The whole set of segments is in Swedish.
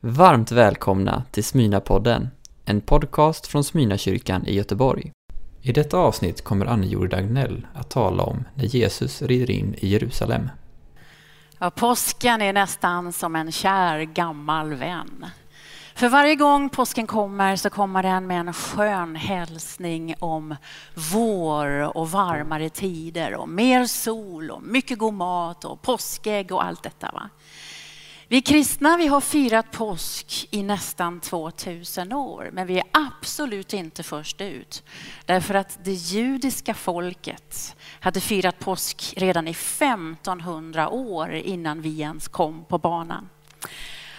Varmt välkomna till Smyna-podden, en podcast från Smyna-kyrkan i Göteborg. I detta avsnitt kommer Anne-Jord Dagnell att tala om när Jesus rider in i Jerusalem. Ja, påsken är nästan som en kär gammal vän. För varje gång påsken kommer så kommer den med en skön hälsning om vår och varmare tider och mer sol och mycket god mat och påskägg och allt detta. Va? Vi kristna vi har firat påsk i nästan 2000 år, men vi är absolut inte först ut. Därför att det judiska folket hade firat påsk redan i 1500 år innan vi ens kom på banan.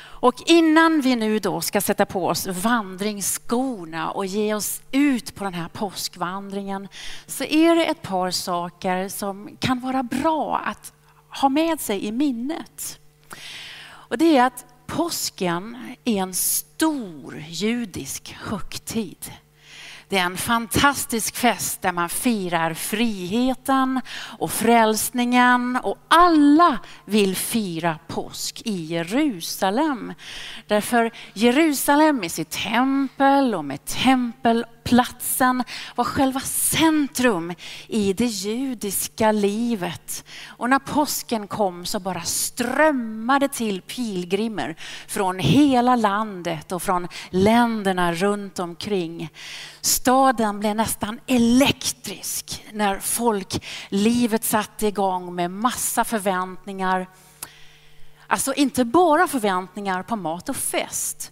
Och innan vi nu då ska sätta på oss vandringsskorna och ge oss ut på den här påskvandringen så är det ett par saker som kan vara bra att ha med sig i minnet. Och det är att påsken är en stor judisk högtid. Det är en fantastisk fest där man firar friheten och frälsningen och alla vill fira påsk i Jerusalem. Därför Jerusalem med sitt tempel och med tempel Platsen var själva centrum i det judiska livet. Och när påsken kom så bara strömmade till pilgrimer från hela landet och från länderna runt omkring. Staden blev nästan elektrisk när folklivet satte igång med massa förväntningar. Alltså inte bara förväntningar på mat och fest,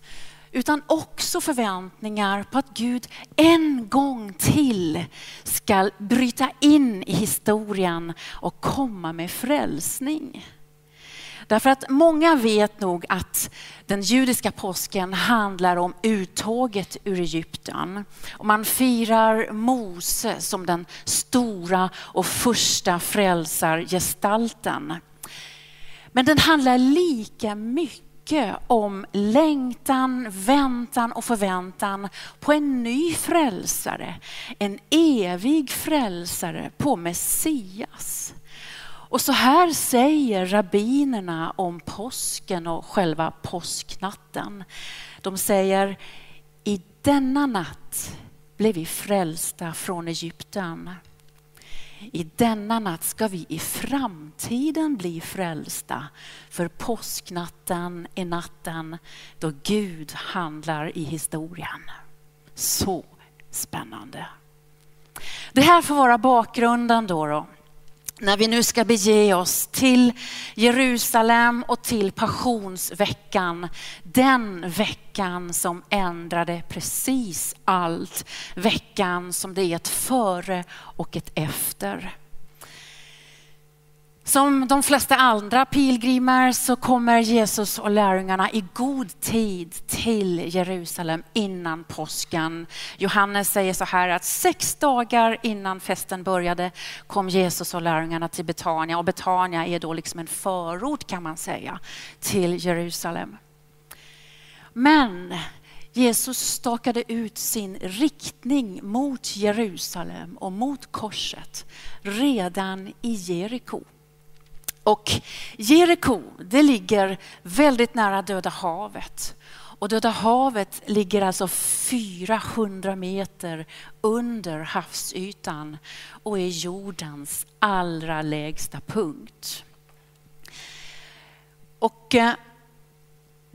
utan också förväntningar på att Gud en gång till ska bryta in i historien och komma med frälsning. Därför att många vet nog att den judiska påsken handlar om uttåget ur Egypten. Och man firar Mose som den stora och första frälsargestalten. Men den handlar lika mycket om längtan, väntan och förväntan på en ny frälsare. En evig frälsare på Messias. Och så här säger rabbinerna om påsken och själva påsknatten. De säger, i denna natt blev vi frälsta från Egypten. I denna natt ska vi i framtiden bli frälsta. För påsknatten är natten då Gud handlar i historien. Så spännande. Det här får vara bakgrunden då. då när vi nu ska bege oss till Jerusalem och till passionsveckan. Den veckan som ändrade precis allt. Veckan som det är ett före och ett efter. Som de flesta andra pilgrimer så kommer Jesus och lärjungarna i god tid till Jerusalem innan påsken. Johannes säger så här att sex dagar innan festen började kom Jesus och lärjungarna till Betania och Betania är då liksom en förort kan man säga till Jerusalem. Men Jesus stakade ut sin riktning mot Jerusalem och mot korset redan i Jeriko. Och Jeriko, det ligger väldigt nära Döda havet. Och Döda havet ligger alltså 400 meter under havsytan och är jordens allra lägsta punkt. Och eh,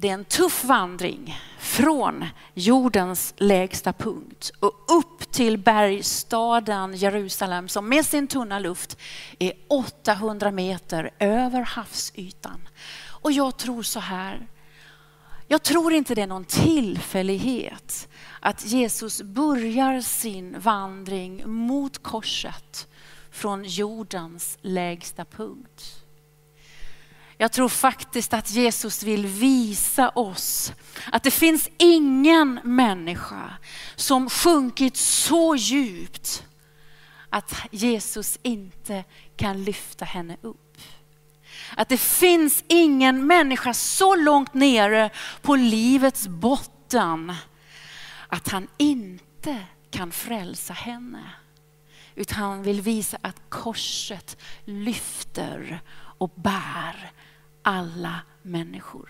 det är en tuff vandring från jordens lägsta punkt och upp till bergstaden Jerusalem som med sin tunna luft är 800 meter över havsytan. Och jag tror så här, jag tror inte det är någon tillfällighet att Jesus börjar sin vandring mot korset från jordens lägsta punkt. Jag tror faktiskt att Jesus vill visa oss att det finns ingen människa som sjunkit så djupt att Jesus inte kan lyfta henne upp. Att det finns ingen människa så långt nere på livets botten att han inte kan frälsa henne. Utan han vill visa att korset lyfter och bär alla människor.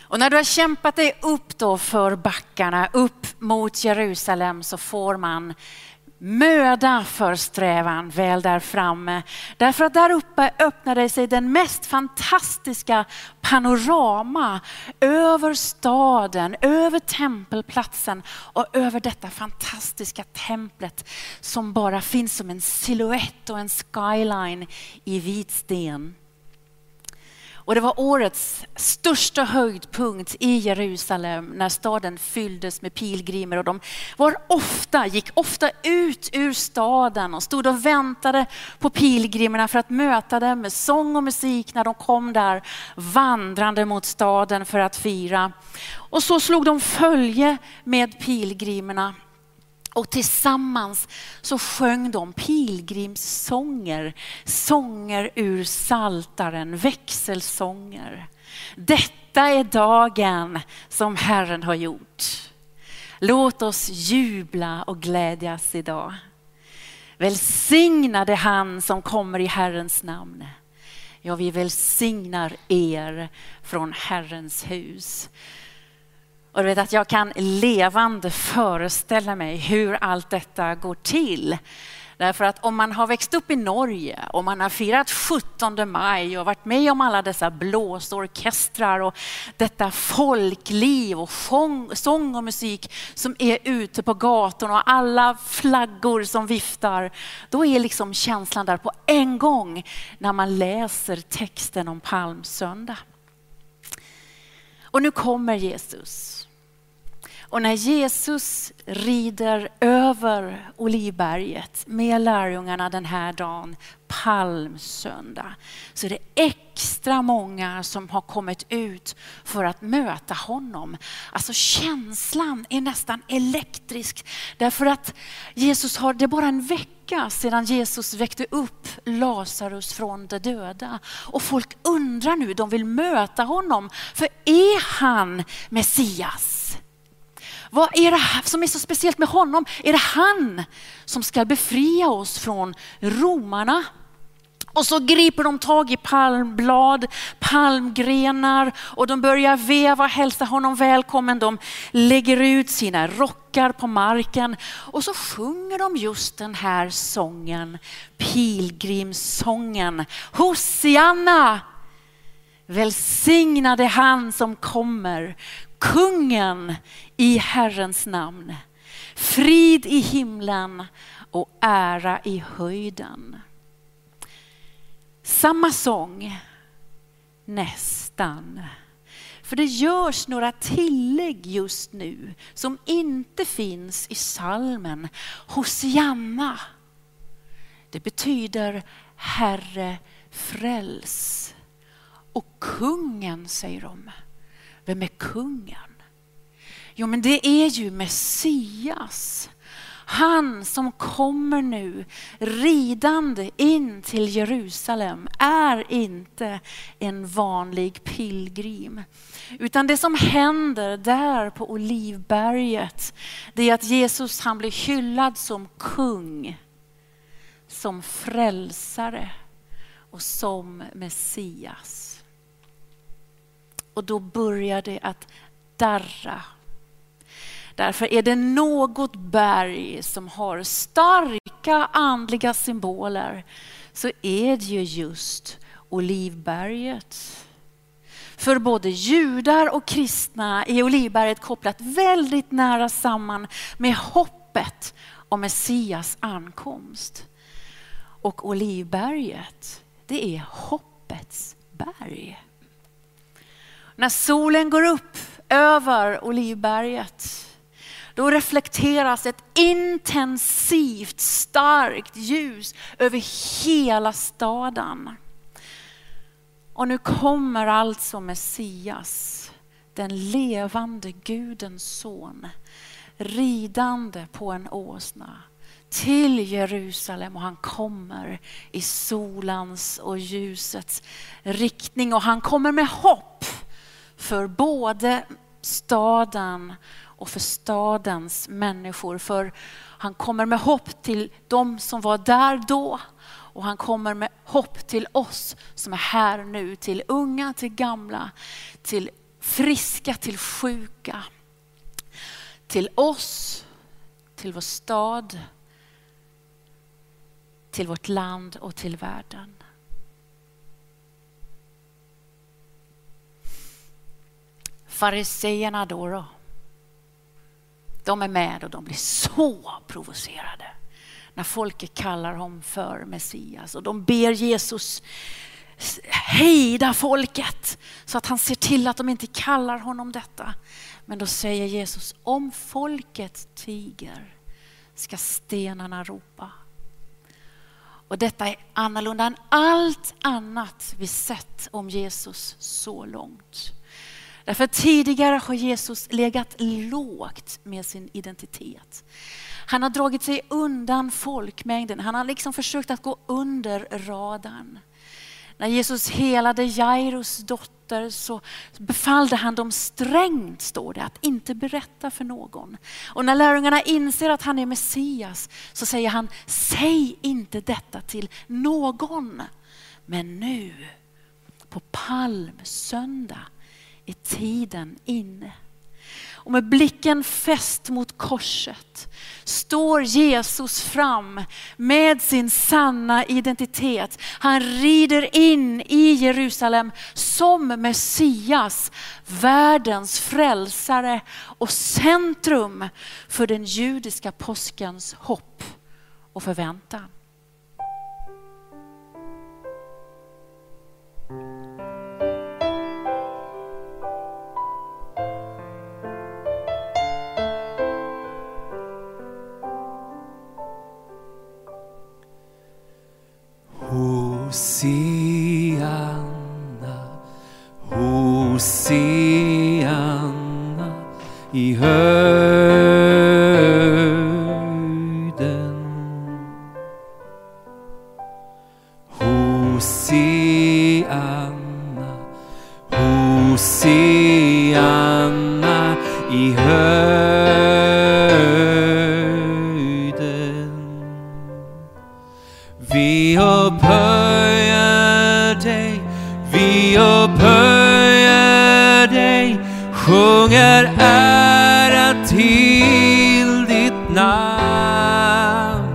Och när du har kämpat dig upp då för backarna, upp mot Jerusalem så får man möda för strävan väl där framme. Därför att där uppe öppnade sig den mest fantastiska panorama över staden, över tempelplatsen och över detta fantastiska templet som bara finns som en siluett och en skyline i vit sten. Och det var årets största höjdpunkt i Jerusalem när staden fylldes med pilgrimer och de var ofta, gick ofta ut ur staden och stod och väntade på pilgrimerna för att möta dem med sång och musik när de kom där vandrande mot staden för att fira. Och så slog de följe med pilgrimerna och tillsammans så sjöng de pilgrimssånger, sånger ur saltaren, växelsånger. Detta är dagen som Herren har gjort. Låt oss jubla och glädjas idag. Välsignade han som kommer i Herrens namn. Ja, vi välsignar er från Herrens hus. Och du vet att jag kan levande föreställa mig hur allt detta går till. Därför att om man har växt upp i Norge och man har firat 17 maj och varit med om alla dessa blåsorkestrar och detta folkliv och sång och musik som är ute på gatorna och alla flaggor som viftar. Då är liksom känslan där på en gång när man läser texten om palmsöndag. Och nu kommer Jesus. Och när Jesus rider över Olivberget med lärjungarna den här dagen, palmsöndag, så är det extra många som har kommit ut för att möta honom. Alltså känslan är nästan elektrisk därför att Jesus har, det är bara en vecka sedan Jesus väckte upp Lazarus från de döda. Och folk undrar nu, de vill möta honom. För är han Messias? Vad är det som är så speciellt med honom? Är det han som ska befria oss från romarna? Och så griper de tag i palmblad, palmgrenar och de börjar veva och hälsa honom välkommen. De lägger ut sina rockar på marken och så sjunger de just den här sången, pilgrimssången. Hosianna! Välsignade han som kommer, kungen i Herrens namn. Frid i himlen och ära i höjden. Samma sång, nästan. För det görs några tillägg just nu som inte finns i salmen Hosianna. Det betyder Herre fräls. Och kungen säger de. Vem är kungen? Jo, men det är ju Messias. Han som kommer nu ridande in till Jerusalem är inte en vanlig pilgrim. Utan det som händer där på Olivberget, det är att Jesus han blir hyllad som kung, som frälsare och som Messias. Och då börjar det att darra Därför är det något berg som har starka andliga symboler så är det ju just Olivberget. För både judar och kristna är Olivberget kopplat väldigt nära samman med hoppet om Messias ankomst. Och Olivberget, det är hoppets berg. När solen går upp över Olivberget då reflekteras ett intensivt starkt ljus över hela staden. Och nu kommer alltså Messias, den levande Gudens son, ridande på en åsna till Jerusalem och han kommer i solans och ljusets riktning och han kommer med hopp för både staden och för stadens människor. För han kommer med hopp till de som var där då och han kommer med hopp till oss som är här nu, till unga, till gamla, till friska till sjuka, till oss, till vår stad, till vårt land och till världen. Fariseerna då, då, de är med och de blir så provocerade när folket kallar honom för Messias och de ber Jesus hejda folket så att han ser till att de inte kallar honom detta. Men då säger Jesus, om folket tiger ska stenarna ropa. Och detta är annorlunda än allt annat vi sett om Jesus så långt. Därför tidigare har Jesus legat lågt med sin identitet. Han har dragit sig undan folkmängden. Han har liksom försökt att gå under radarn. När Jesus helade Jairus dotter så befallde han dem strängt, står det, att inte berätta för någon. Och när lärjungarna inser att han är Messias så säger han, säg inte detta till någon. Men nu, på palmsöndag, är tiden inne. Och med blicken fäst mot korset står Jesus fram med sin sanna identitet. Han rider in i Jerusalem som Messias, världens frälsare och centrum för den judiska påskens hopp och förväntan. Vi upphöjer dig, vi upphöjer dig, sjunger ära till ditt namn.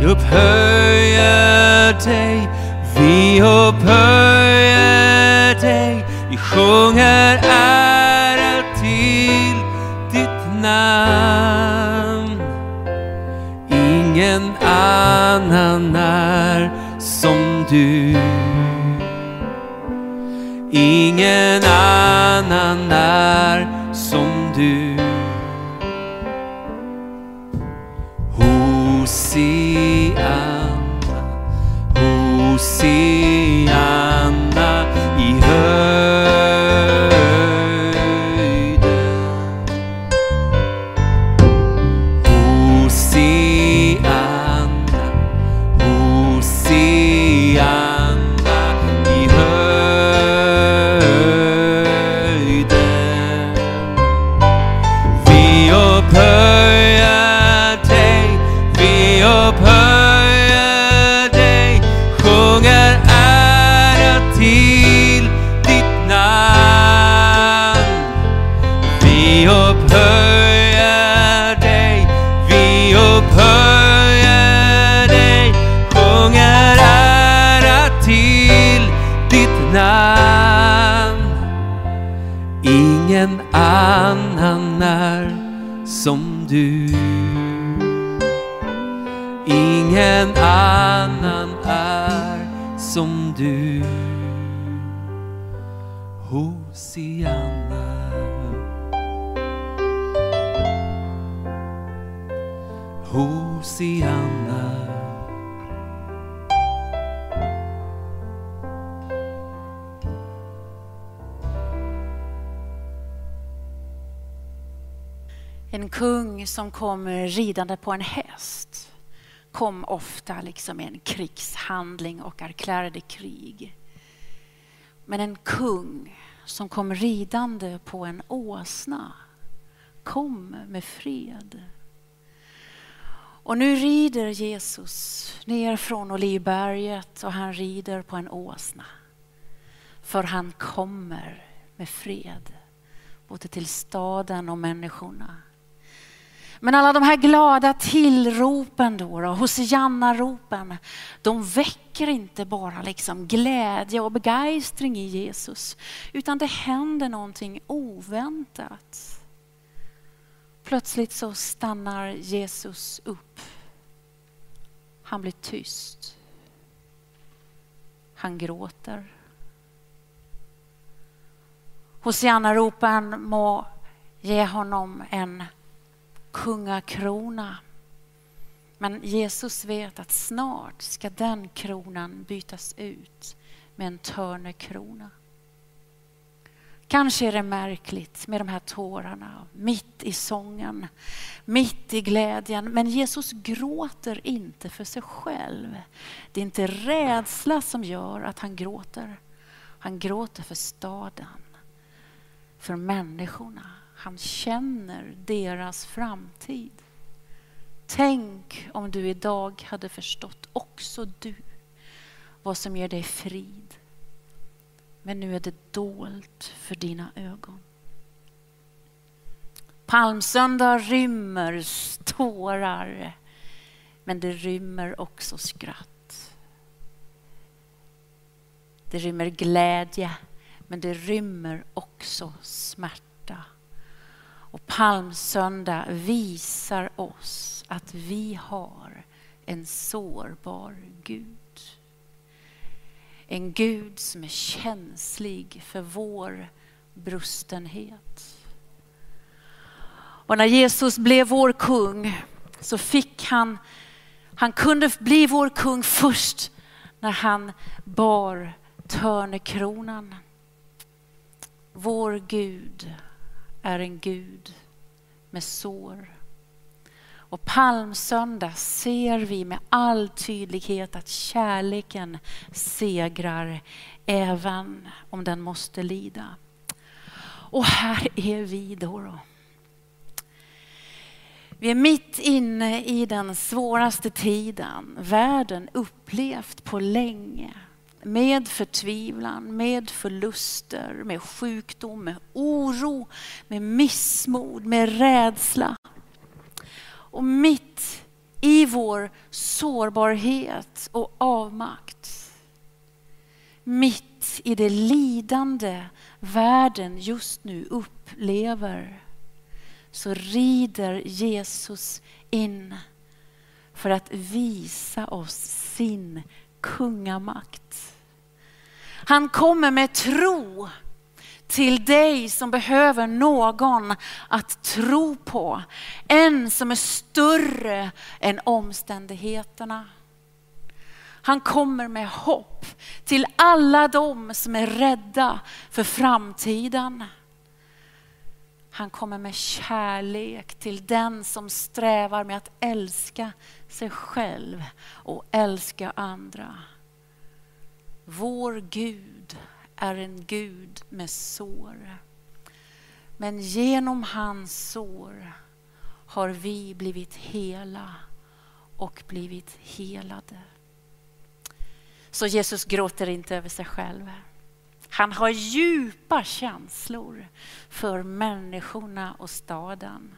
Vi upphöjer dig, vi upphöjer dig, vi sjunger ära annan är som du. Ingen annan är som du. Ingen annan är som du. Ingen annan är som du. Hosian. Kung som kommer ridande på en häst kom ofta liksom i en krigshandling och erklärade krig. Men en kung som kom ridande på en åsna kom med fred. Och nu rider Jesus ner från Olivberget och han rider på en åsna. För han kommer med fred, både till staden och människorna. Men alla de här glada tillropen då, då Hosianna-ropen, de väcker inte bara liksom glädje och begeistring i Jesus, utan det händer någonting oväntat. Plötsligt så stannar Jesus upp. Han blir tyst. Han gråter. Hosianna-ropen må ge honom en kungakrona. Men Jesus vet att snart ska den kronan bytas ut med en törnekrona. Kanske är det märkligt med de här tårarna, mitt i sången, mitt i glädjen. Men Jesus gråter inte för sig själv. Det är inte rädsla som gör att han gråter. Han gråter för staden, för människorna. Han känner deras framtid. Tänk om du idag hade förstått, också du, vad som ger dig frid. Men nu är det dolt för dina ögon. Palmsöndag rymmer tårar, men det rymmer också skratt. Det rymmer glädje, men det rymmer också smärta. Och palmsöndag visar oss att vi har en sårbar Gud. En Gud som är känslig för vår brustenhet. Och när Jesus blev vår kung så fick han, han kunde bli vår kung först när han bar törnekronan. Vår Gud är en Gud med sår. Och palmsöndag ser vi med all tydlighet att kärleken segrar även om den måste lida. Och här är vi då. då. Vi är mitt inne i den svåraste tiden världen upplevt på länge med förtvivlan, med förluster, med sjukdom, med oro, med missmod, med rädsla. Och mitt i vår sårbarhet och avmakt, mitt i det lidande världen just nu upplever, så rider Jesus in för att visa oss sin kungamakt. Han kommer med tro till dig som behöver någon att tro på. En som är större än omständigheterna. Han kommer med hopp till alla de som är rädda för framtiden. Han kommer med kärlek till den som strävar med att älska sig själv och älska andra. Vår Gud är en Gud med sår. Men genom hans sår har vi blivit hela och blivit helade. Så Jesus gråter inte över sig själv. Han har djupa känslor för människorna och staden.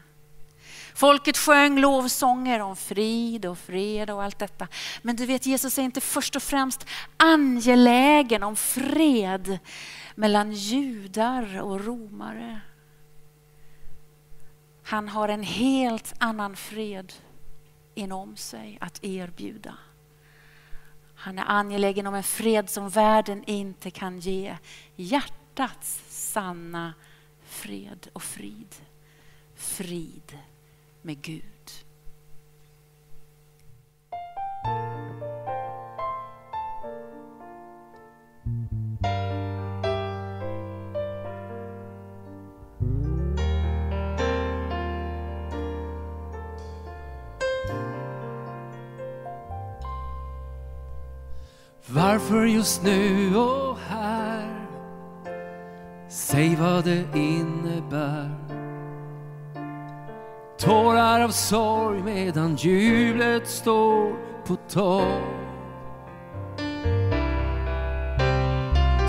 Folket sjöng lovsånger om frid och fred och allt detta. Men du vet, Jesus är inte först och främst angelägen om fred mellan judar och romare. Han har en helt annan fred inom sig att erbjuda. Han är angelägen om en fred som världen inte kan ge. Hjärtats sanna fred och frid. Frid med Gud. Varför just nu och här? Säg vad det innebär. Tårar av sorg medan jublet står på topp.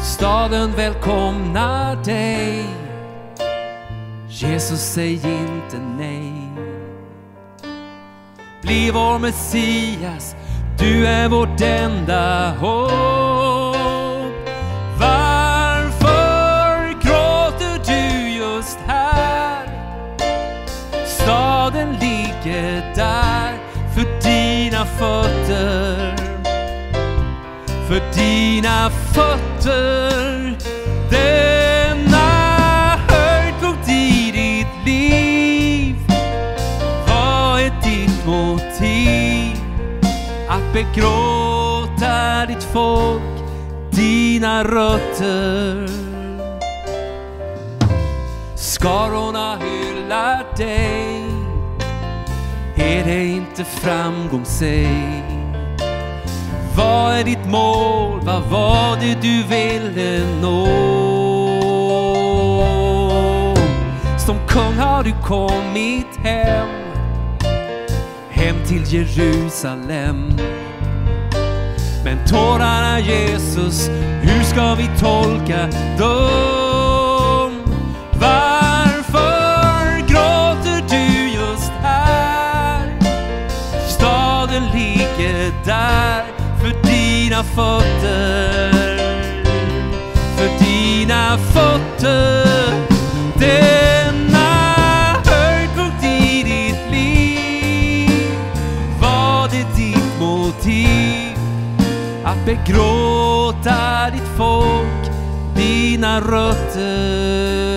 Staden välkomnar dig. Jesus, säg inte nej. Bli vår Messias, du är vårt enda hopp. Fötter. För dina fötter. Denna höjdpunkt i ditt liv. Vad är ditt motiv? Att begråta ditt folk, dina rötter. Skarorna hyllar dig. Är det inte framgång, säg. Vad är ditt mål? Vad var det du ville nå? Som kung har du kommit hem. Hem till Jerusalem. Men tårarna Jesus, hur ska vi tolka dem? Där för dina fötter. För dina fötter. Denna höjdpunkt i ditt liv. Var det ditt motiv? Att begråta ditt folk, dina rötter.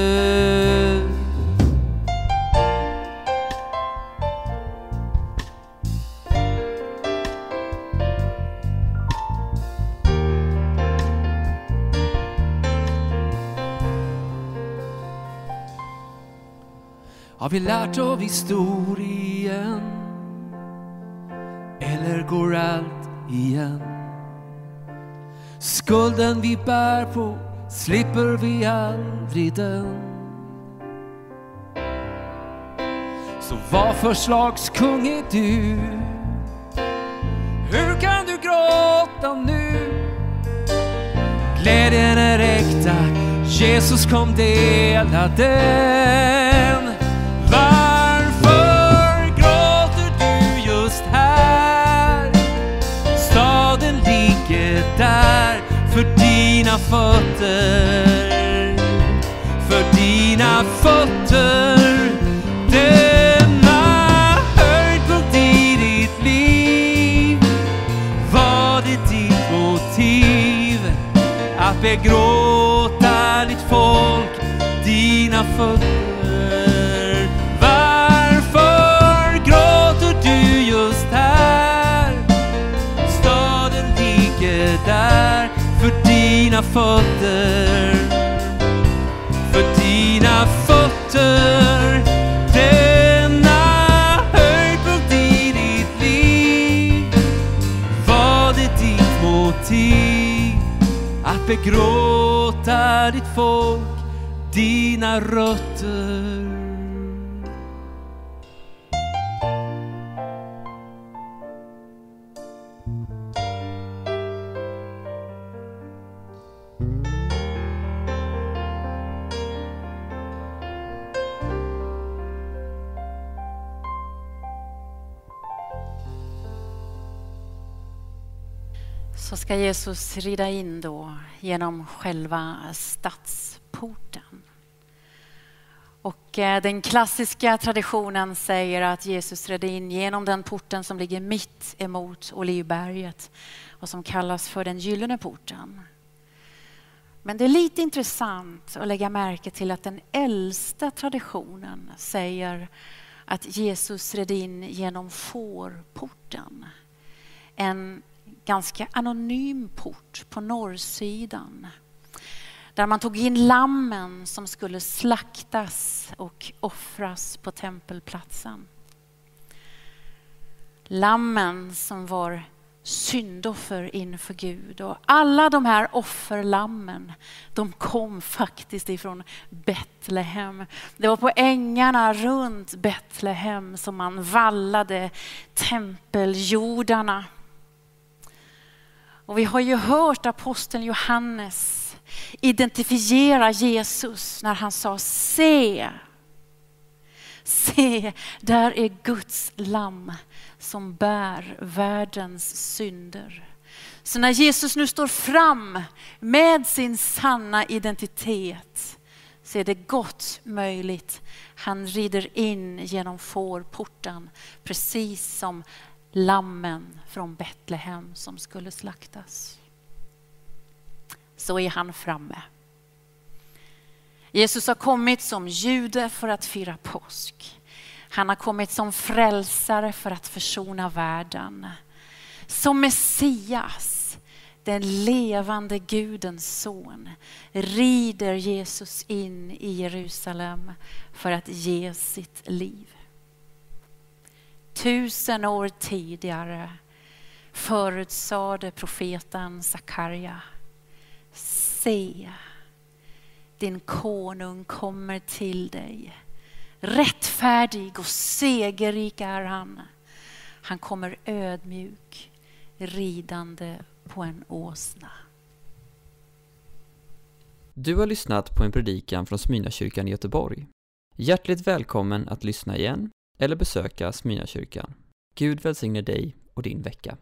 Vi lärt av historien? Eller går allt igen? Skulden vi bär på slipper vi aldrig den. Så vad för slags kung är du? Hur kan du gråta nu? Glädjen är äkta, Jesus kom dela den. Fötter. För dina fötter. Denna höjdpunkt i ditt liv. Var det ditt motiv? Att begråta ditt folk, dina fötter. Dina fötter. För dina fötter. Denna höjdpunkt i ditt liv. Var det ditt motiv? Att begråta ditt folk, dina rötter. Så ska Jesus rida in då genom själva stadsporten. Och eh, den klassiska traditionen säger att Jesus red in genom den porten som ligger mitt emot Olivberget och som kallas för den gyllene porten. Men det är lite intressant att lägga märke till att den äldsta traditionen säger att Jesus red in genom fårporten. En ganska anonym port på norrsidan. Där man tog in lammen som skulle slaktas och offras på tempelplatsen. Lammen som var syndoffer inför Gud. Och alla de här offerlammen, de kom faktiskt ifrån Betlehem. Det var på ängarna runt Betlehem som man vallade tempeljordarna. Och vi har ju hört aposteln Johannes identifiera Jesus när han sa se. Se, där är Guds lamm som bär världens synder. Så när Jesus nu står fram med sin sanna identitet så är det gott möjligt. Han rider in genom fårporten precis som lammen från Betlehem som skulle slaktas. Så är han framme. Jesus har kommit som jude för att fira påsk. Han har kommit som frälsare för att försona världen. Som Messias, den levande Gudens son, rider Jesus in i Jerusalem för att ge sitt liv. Tusen år tidigare förutsade profeten Sakarja. Se, din konung kommer till dig. Rättfärdig och segerrik är han. Han kommer ödmjuk, ridande på en åsna. Du har lyssnat på en predikan från Smyrnakyrkan i Göteborg. Hjärtligt välkommen att lyssna igen eller besöka Smyrnakyrkan. Gud välsigne dig och din vecka.